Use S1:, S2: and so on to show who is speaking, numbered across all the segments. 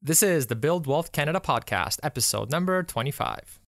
S1: This is the Build Wealth Canada podcast, episode number 25.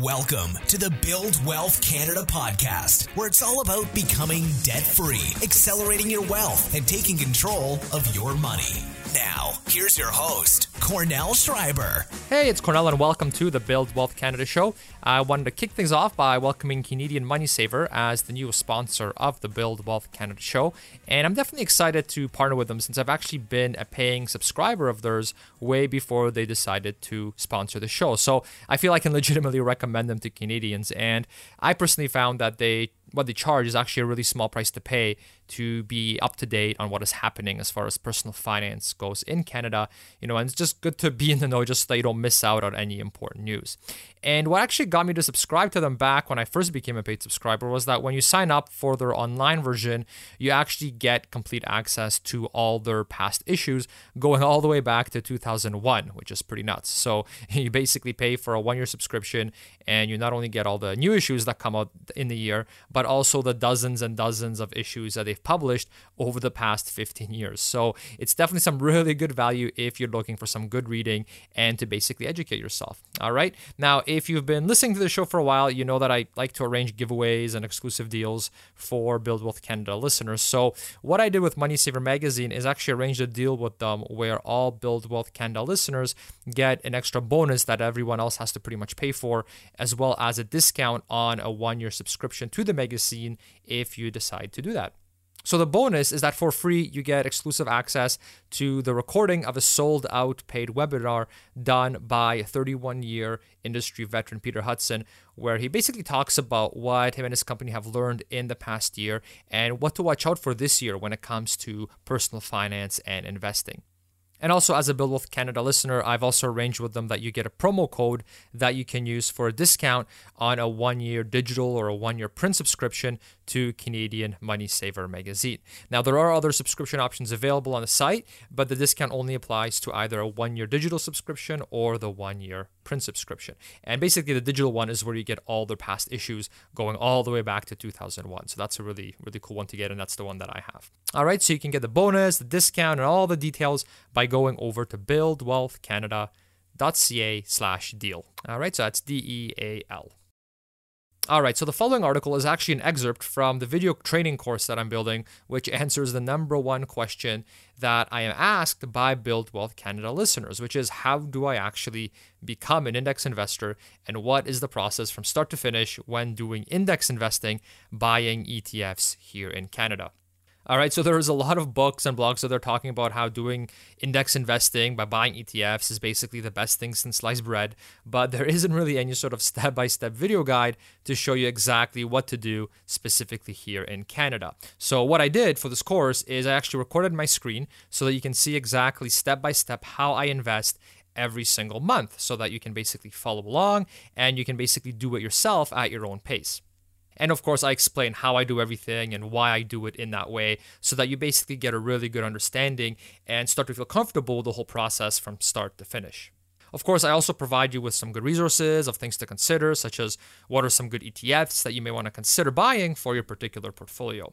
S2: Welcome to the Build Wealth Canada podcast, where it's all about becoming debt free, accelerating your wealth, and taking control of your money. Now, here's your host, Kornel Szrejber.
S1: Hey, it's Kornel, and welcome to the Build Wealth Canada show. I wanted to kick things off by welcoming Canadian Money Saver as the new sponsor of the Build Wealth Canada show. And I'm definitely excited to partner with them since I've actually been a paying subscriber of theirs way before they decided to sponsor the show. So I feel I can legitimately recommend them to Canadians. And I personally found that they what they charge is actually a really small price to pay to be up to date on what is happening as far as personal finance goes in Canada. You know, and it's just good to be in the know just so you don't miss out on any important news. And what actually got me to subscribe to them back when I first became a paid subscriber was that when you sign up for their online version, you actually get complete access to all their past issues going all the way back to 2001, which is pretty nuts. So you basically pay for a one year subscription and you not only get all the new issues that come out in the year, but also the dozens and dozens of issues that they've published over the past 15 years. So it's definitely some really good value if you're looking for some good reading and to basically educate yourself. All right. Now, if you've been listening to the show for a while, you know that I like to arrange giveaways and exclusive deals for Build Wealth Canada listeners. So, what I did with Money Saver Magazine is actually arrange a deal with them where all Build Wealth Canada listeners get an extra bonus that everyone else has to pretty much pay for, as well as a discount on a one year subscription to the magazine if you decide to do that. So the bonus is that for free, you get exclusive access to the recording of a sold out paid webinar done by 31 year industry veteran, Peter Hudson, where he basically talks about what him and his company have learned in the past year and what to watch out for this year when it comes to personal finance and investing. And also, as a Build Wealth Canada listener, I've also arranged with them that you get a promo code that you can use for a discount on a one year digital or a one year print subscription to Canadian Money Saver magazine. Now, there are other subscription options available on the site, but the discount only applies to either a one year digital subscription or the one year print subscription. And basically, the digital one is where you get all their past issues going all the way back to 2001. So that's a really, really cool one to get, and that's the one that I have. All right, so you can get the bonus, the discount, and all the details by going over to buildwealthcanada.ca slash deal. All right, so that's D E A L. All right, so the following article is actually an excerpt from the video training course that I'm building, which answers the number one question that I am asked by Build Wealth Canada listeners, which is how do I actually become an index investor and what is the process from start to finish when doing index investing, buying ETFs here in Canada? All right, so there's a lot of books and blogs that they're talking about how doing index investing by buying ETFs is basically the best thing since sliced bread, but there isn't really any sort of step by step video guide to show you exactly what to do specifically here in Canada. So, what I did for this course is I actually recorded my screen so that you can see exactly step by step how I invest every single month so that you can basically follow along and you can basically do it yourself at your own pace. And of course, I explain how I do everything and why I do it in that way so that you basically get a really good understanding and start to feel comfortable with the whole process from start to finish. Of course, I also provide you with some good resources of things to consider, such as what are some good ETFs that you may want to consider buying for your particular portfolio.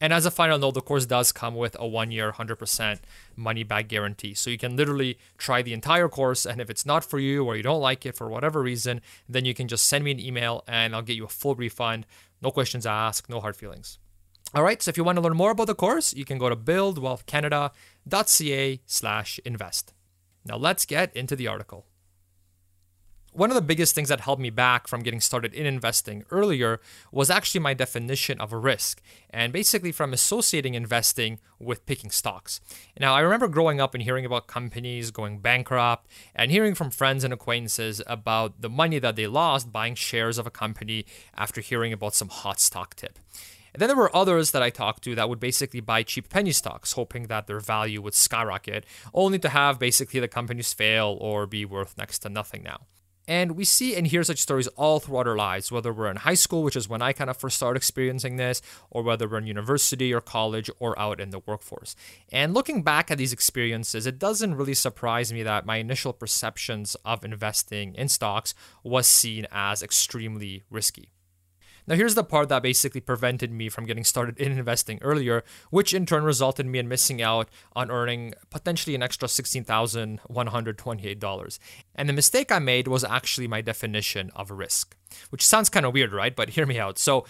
S1: And as a final note, the course does come with a one year, 100% money back guarantee. So you can literally try the entire course. And if it's not for you or you don't like it for whatever reason, then you can just send me an email and I'll get you a full refund. No questions asked, no hard feelings. All right, so if you want to learn more about the course, you can go to buildwealthcanada.ca slash invest. Now let's get into the article one of the biggest things that held me back from getting started in investing earlier was actually my definition of a risk, and basically from associating investing with picking stocks. Now, I remember growing up and hearing about companies going bankrupt and hearing from friends and acquaintances about the money that they lost buying shares of a company after hearing about some hot stock tip. And then there were others that I talked to that would basically buy cheap penny stocks, hoping that their value would skyrocket, only to have basically the companies fail or be worth next to nothing now. And we see and hear such stories all throughout our lives, whether we're in high school, which is when I kind of first started experiencing this, or whether we're in university or college or out in the workforce. And looking back at these experiences, it doesn't really surprise me that my initial perceptions of investing in stocks was seen as extremely risky. Now, here's the part that basically prevented me from getting started in investing earlier, which in turn resulted in me in missing out on earning potentially an extra $16,128. And the mistake I made was actually my definition of risk, which sounds kind of weird, right? But hear me out. So,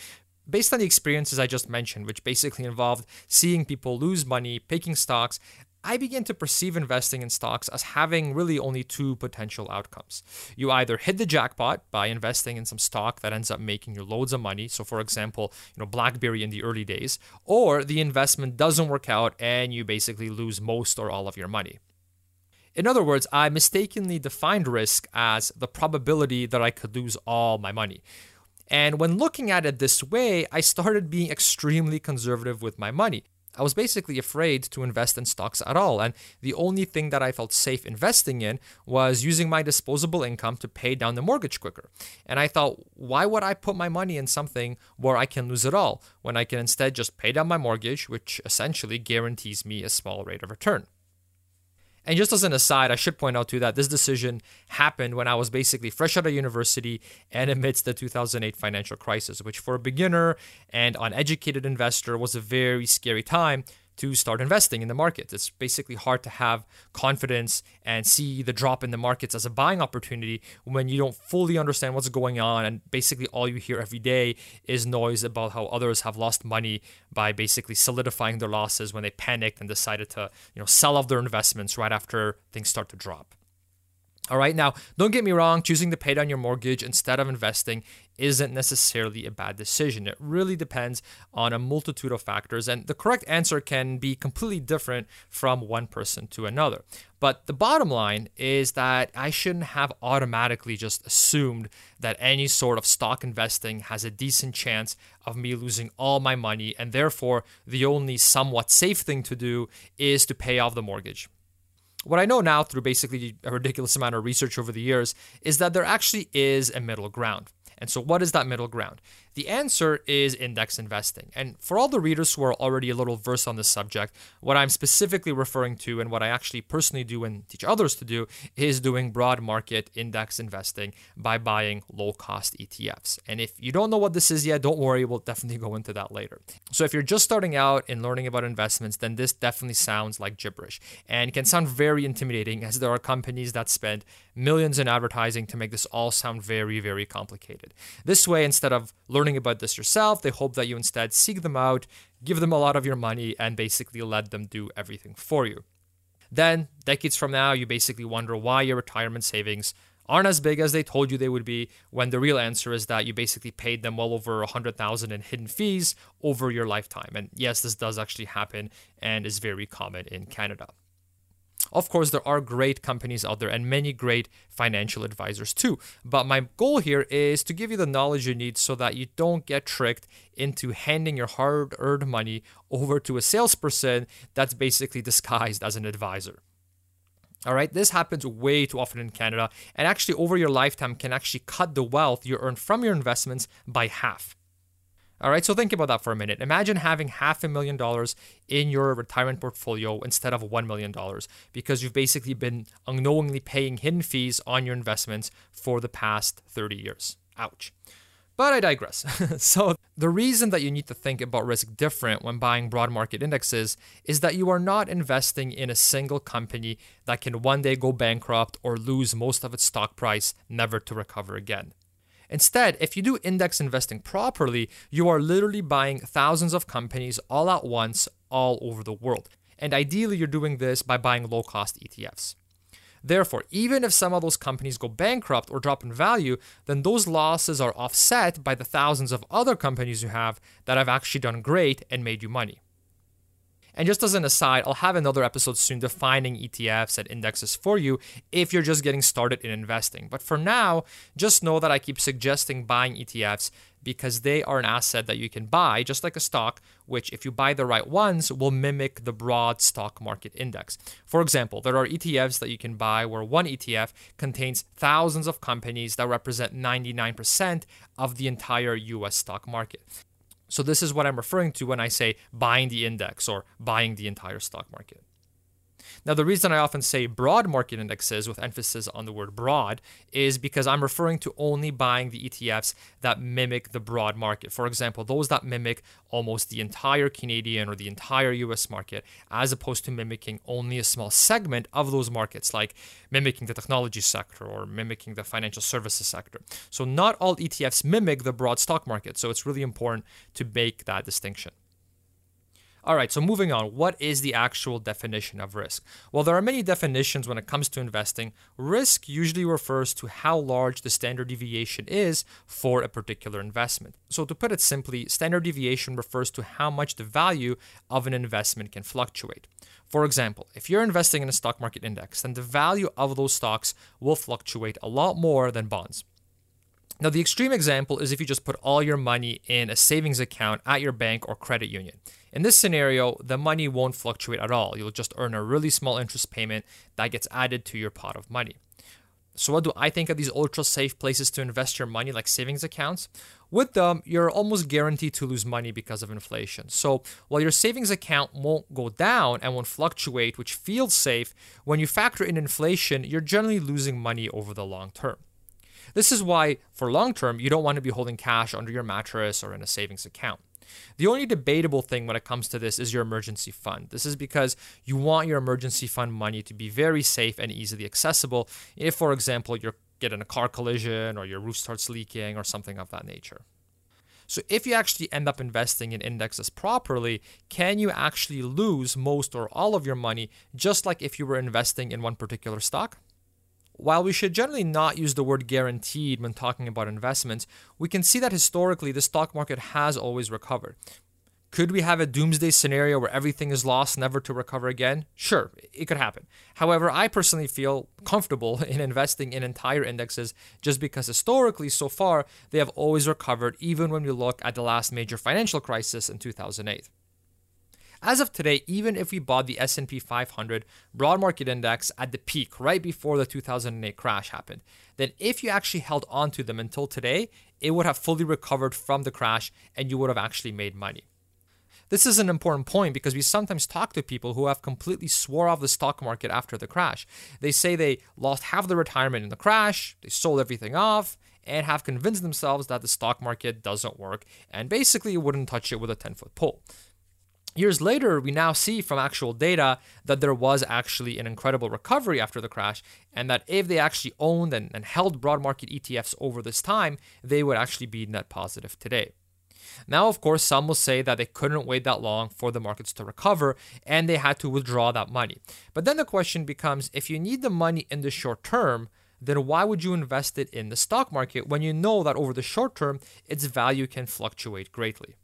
S1: based on the experiences I just mentioned, which basically involved seeing people lose money, picking stocks, I began to perceive investing in stocks as having really only two potential outcomes. You either hit the jackpot by investing in some stock that ends up making you loads of money, so for example, you know BlackBerry in the early days, or the investment doesn't work out and you basically lose most or all of your money. In other words, I mistakenly defined risk as the probability that I could lose all my money. And when looking at it this way, I started being extremely conservative with my money. I was basically afraid to invest in stocks at all. And the only thing that I felt safe investing in was using my disposable income to pay down the mortgage quicker. And I thought, why would I put my money in something where I can lose it all when I can instead just pay down my mortgage, which essentially guarantees me a small rate of return? And just as an aside, I should point out too that this decision happened when I was basically fresh out of university and amidst the 2008 financial crisis, which for a beginner and uneducated investor was a very scary time to start investing in the market. It's basically hard to have confidence and see the drop in the markets as a buying opportunity when you don't fully understand what's going on. And basically, all you hear every day is noise about how others have lost money by basically solidifying their losses when they panicked and decided to, you know, sell off their investments right after things start to drop. All right, now don't get me wrong, choosing to pay down your mortgage instead of investing isn't necessarily a bad decision. It really depends on a multitude of factors, and the correct answer can be completely different from one person to another. But the bottom line is that I shouldn't have automatically just assumed that any sort of stock investing has a decent chance of me losing all my money, and therefore the only somewhat safe thing to do is to pay off the mortgage. What I know now through basically a ridiculous amount of research over the years is that there actually is a middle ground. And so, what is that middle ground? The answer is index investing. And for all the readers who are already a little versed on this subject, what I'm specifically referring to and what I actually personally do and teach others to do is doing broad market index investing by buying low cost ETFs. And if you don't know what this is yet, don't worry, we'll definitely go into that later. So if you're just starting out in learning about investments, then this definitely sounds like gibberish and can sound very intimidating as there are companies that spend millions in advertising to make this all sound very, very complicated. This way, instead of learning about this yourself, they hope that you instead seek them out, give them a lot of your money, and basically let them do everything for you. Then, decades from now, you basically wonder why your retirement savings aren't as big as they told you they would be when the real answer is that you basically paid them well over 100,000 in hidden fees over your lifetime. And yes, this does actually happen and is very common in Canada. Of course, there are great companies out there and many great financial advisors too. But my goal here is to give you the knowledge you need so that you don't get tricked into handing your hard earned money over to a salesperson that's basically disguised as an advisor. All right, this happens way too often in Canada, and actually, over your lifetime, can actually cut the wealth you earn from your investments by half. All right, so think about that for a minute. Imagine having half a million dollars in your retirement portfolio instead of $1 million because you've basically been unknowingly paying hidden fees on your investments for the past 30 years. Ouch. But I digress. so, the reason that you need to think about risk different when buying broad market indexes is that you are not investing in a single company that can one day go bankrupt or lose most of its stock price, never to recover again. Instead, if you do index investing properly, you are literally buying thousands of companies all at once, all over the world. And ideally, you're doing this by buying low cost ETFs. Therefore, even if some of those companies go bankrupt or drop in value, then those losses are offset by the thousands of other companies you have that have actually done great and made you money. And just as an aside, I'll have another episode soon defining ETFs and indexes for you if you're just getting started in investing. But for now, just know that I keep suggesting buying ETFs because they are an asset that you can buy, just like a stock, which, if you buy the right ones, will mimic the broad stock market index. For example, there are ETFs that you can buy where one ETF contains thousands of companies that represent 99% of the entire US stock market. So, this is what I'm referring to when I say buying the index or buying the entire stock market. Now, the reason I often say broad market indexes with emphasis on the word broad is because I'm referring to only buying the ETFs that mimic the broad market. For example, those that mimic almost the entire Canadian or the entire US market, as opposed to mimicking only a small segment of those markets, like mimicking the technology sector or mimicking the financial services sector. So, not all ETFs mimic the broad stock market. So, it's really important to make that distinction. All right, so moving on, what is the actual definition of risk? Well, there are many definitions when it comes to investing. Risk usually refers to how large the standard deviation is for a particular investment. So, to put it simply, standard deviation refers to how much the value of an investment can fluctuate. For example, if you're investing in a stock market index, then the value of those stocks will fluctuate a lot more than bonds. Now, the extreme example is if you just put all your money in a savings account at your bank or credit union. In this scenario, the money won't fluctuate at all. You'll just earn a really small interest payment that gets added to your pot of money. So, what do I think of these ultra safe places to invest your money, like savings accounts? With them, you're almost guaranteed to lose money because of inflation. So, while your savings account won't go down and won't fluctuate, which feels safe, when you factor in inflation, you're generally losing money over the long term. This is why, for long term, you don't want to be holding cash under your mattress or in a savings account. The only debatable thing when it comes to this is your emergency fund. This is because you want your emergency fund money to be very safe and easily accessible if, for example, you're getting a car collision or your roof starts leaking or something of that nature. So, if you actually end up investing in indexes properly, can you actually lose most or all of your money just like if you were investing in one particular stock? While we should generally not use the word guaranteed when talking about investments, we can see that historically the stock market has always recovered. Could we have a doomsday scenario where everything is lost, never to recover again? Sure, it could happen. However, I personally feel comfortable in investing in entire indexes just because historically, so far, they have always recovered, even when we look at the last major financial crisis in 2008. As of today, even if we bought the S&P 500 broad market index at the peak right before the 2008 crash happened, then if you actually held on to them until today, it would have fully recovered from the crash and you would have actually made money. This is an important point because we sometimes talk to people who have completely swore off the stock market after the crash. They say they lost half their retirement in the crash, they sold everything off, and have convinced themselves that the stock market doesn't work and basically wouldn't touch it with a 10 foot pole. Years later, we now see from actual data that there was actually an incredible recovery after the crash, and that if they actually owned and, and, held broad market ETFs over this time, they would actually be net positive today. Now, of course, some will say that they couldn't wait that long for the markets to recover and they had to withdraw that money. But then the question becomes if you need the money in the short term, then why would you invest it in the stock market when you know that over the short term, its value can fluctuate greatly?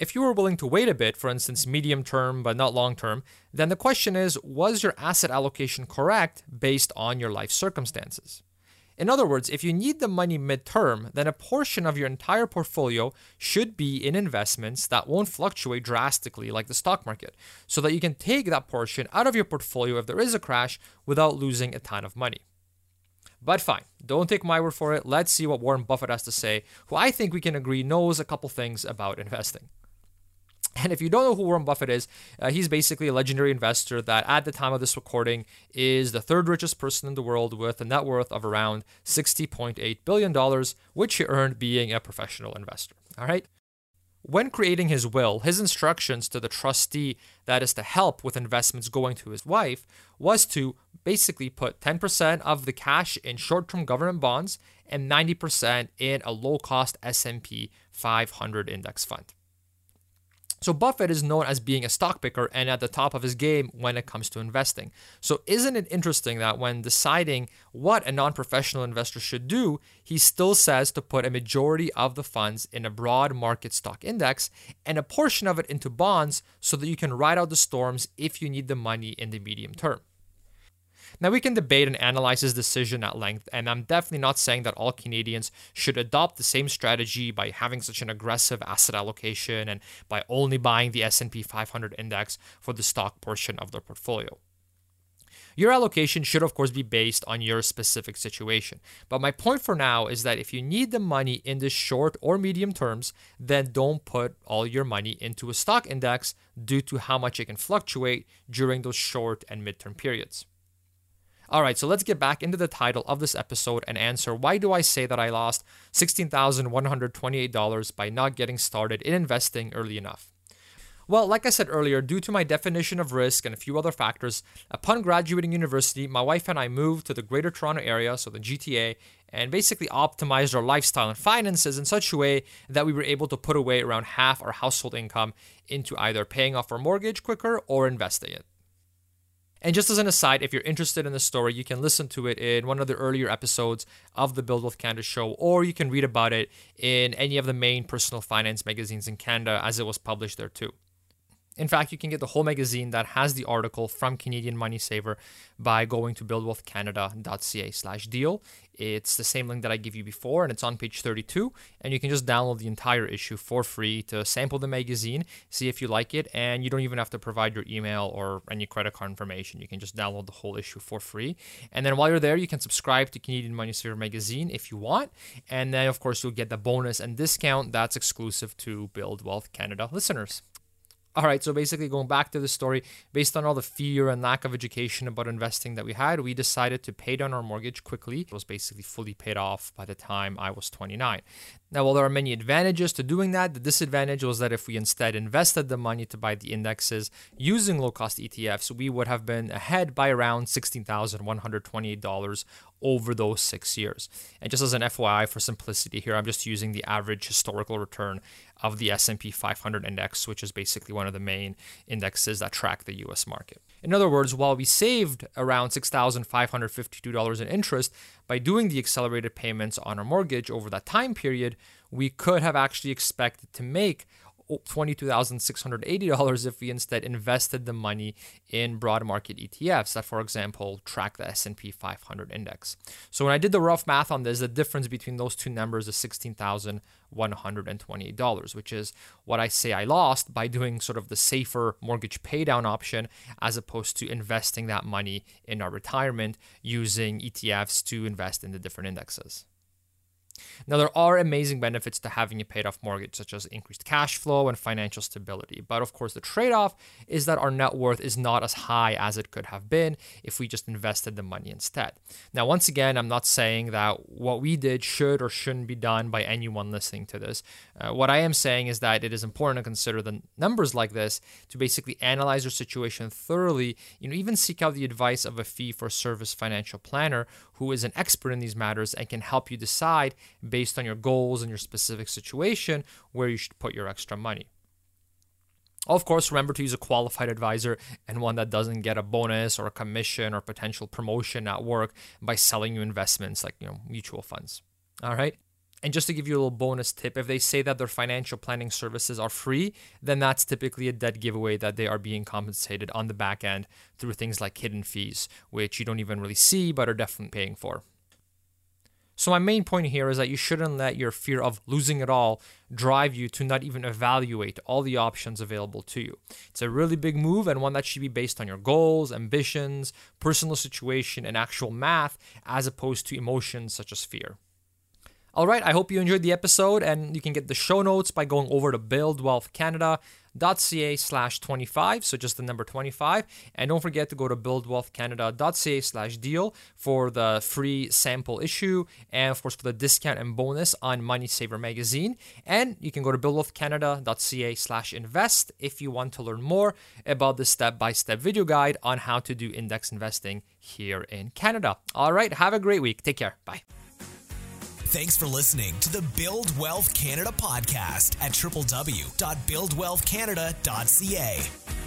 S1: If you were willing to wait a bit, for instance, medium term but not long term, then the question is was your asset allocation correct based on your life circumstances? In other words, if you need the money midterm, then a portion of your entire portfolio should be in investments that won't fluctuate drastically like the stock market, so that you can take that portion out of your portfolio if there is a crash without losing a ton of money. But fine, don't take my word for it. Let's see what Warren Buffett has to say, who I think we can agree knows a couple things about investing. And if you don't know who Warren Buffett is, uh, he's basically a legendary investor that at the time of this recording is the third richest person in the world with a net worth of around $60.8 billion, which he earned being a professional investor. All right. When creating his will, his instructions to the trustee that is to help with investments going to his wife was to basically put 10% of the cash in short-term government bonds and 90% in a low-cost S&P 500 index fund. So Buffett is known as being a stock picker and at the top of his game when it comes to investing. So isn't it interesting that when deciding what a non-professional investor should do, he still says to put a majority of the funds in a broad market stock index and a portion of it into bonds so that you can ride out the storms if you need the money in the medium term. Now, we can debate and analyze his decision at length, and I'm definitely not saying that all Canadians should adopt the same strategy by having such an aggressive asset allocation and by only buying the S&P 500 index for the stock portion of their portfolio. Your allocation should, of course, be based on your specific situation. But my point for now is that if you need the money in the short or medium terms, then don't put all your money into a stock index due to how much it can fluctuate during those short and midterm periods. All right, so let's get back into the title of this episode and answer why do I say that I lost $16,128 by not getting started in investing early enough? Well, like I said earlier, due to my definition of risk and a few other factors, upon graduating university, my wife and I moved to the Greater Toronto Area, so the GTA, and basically optimized our lifestyle and finances in such a way that we were able to put away around half our household income into either paying off our mortgage quicker or investing it. And just as an aside, if you're interested in the story, you can listen to it in one of the earlier episodes of the Build Wealth Canada show, or you can read about it in any of the main personal finance magazines in Canada as it was published there too. In fact, you can get the whole magazine that has the article from Canadian Money Saver by going to buildwealthcanada.ca slash deal. It's the same link that I give you before, and it's on page 32. And you can just download the entire issue for free to sample the magazine, see if you like it, and you don't even have to provide your email or any credit card information. You can just download the whole issue for free. And then while you're there, you can subscribe to Canadian Money Saver magazine if you want. And then, of course, you'll get the bonus and discount that's exclusive to Build Wealth Canada listeners. All right, so basically, going back to the story, based on all the fear and lack of education about investing that we had, we decided to pay down our mortgage quickly. It was basically fully paid off by the time I was 29. Now, while there are many advantages to doing that, the disadvantage was that if we instead invested the money to buy the indexes using low cost ETFs, we would have been ahead by around $16,128 over those six years. And just as an FYI for simplicity here, I'm just using the average historical return of the S&P 500 index, which is basically one of the main indexes that track the US market. In other words, while we saved around $6,552 in interest by doing the accelerated payments on our mortgage over that time period, we could have actually expected to make $22,680 if we instead invested the money in broad market ETFs that, for example, track the S&P 500 index. So when I did the rough math on this, the difference between those two numbers is $16,128, which is what I say I lost by doing sort of the safer mortgage paydown option as opposed to investing that money in our retirement using ETFs to invest in the different indexes. Now, there are amazing benefits to having a paid off mortgage, such as increased cash flow and financial stability. But of course, the trade off is that our net worth is not as high as it could have been if we just invested the money instead. Now, once again, I'm not saying that what we did should or shouldn't be done by anyone listening to this. Uh, what I am saying is that it is important to consider the numbers like this to basically analyze your situation thoroughly, you know, even seek out the advice of a fee for service financial planner who is an expert in these matters and can help you decide based on your goals and your specific situation where you should put your extra money. Of course, remember to use a qualified advisor and one that doesn't get a bonus or a commission or potential promotion at work by selling you investments like, you know, mutual funds. All right? And just to give you a little bonus tip, if they say that their financial planning services are free, then that's typically a dead giveaway that they are being compensated on the back end through things like hidden fees, which you don't even really see but are definitely paying for. So, my main point here is that you shouldn't let your fear of losing it all drive you to not even evaluate all the options available to you. It's a really big move and one that should be based on your goals, ambitions, personal situation, and actual math, as opposed to emotions such as fear. All right, I hope you enjoyed the episode, and you can get the show notes by going over to buildwealthcanada.ca slash 25, so just the number 25. And don't forget to go to buildwealthcanada.ca slash deal for the free sample issue, and of course for the discount and bonus on Money Saver magazine. And you can go to buildwealthcanada.ca slash invest if you want to learn more about the step-by-step video guide on how to do index investing here in Canada. All right, have a great week. Take care. Bye.
S2: Thanks for listening to the Build Wealth Canada podcast at www.buildwealthcanada.ca.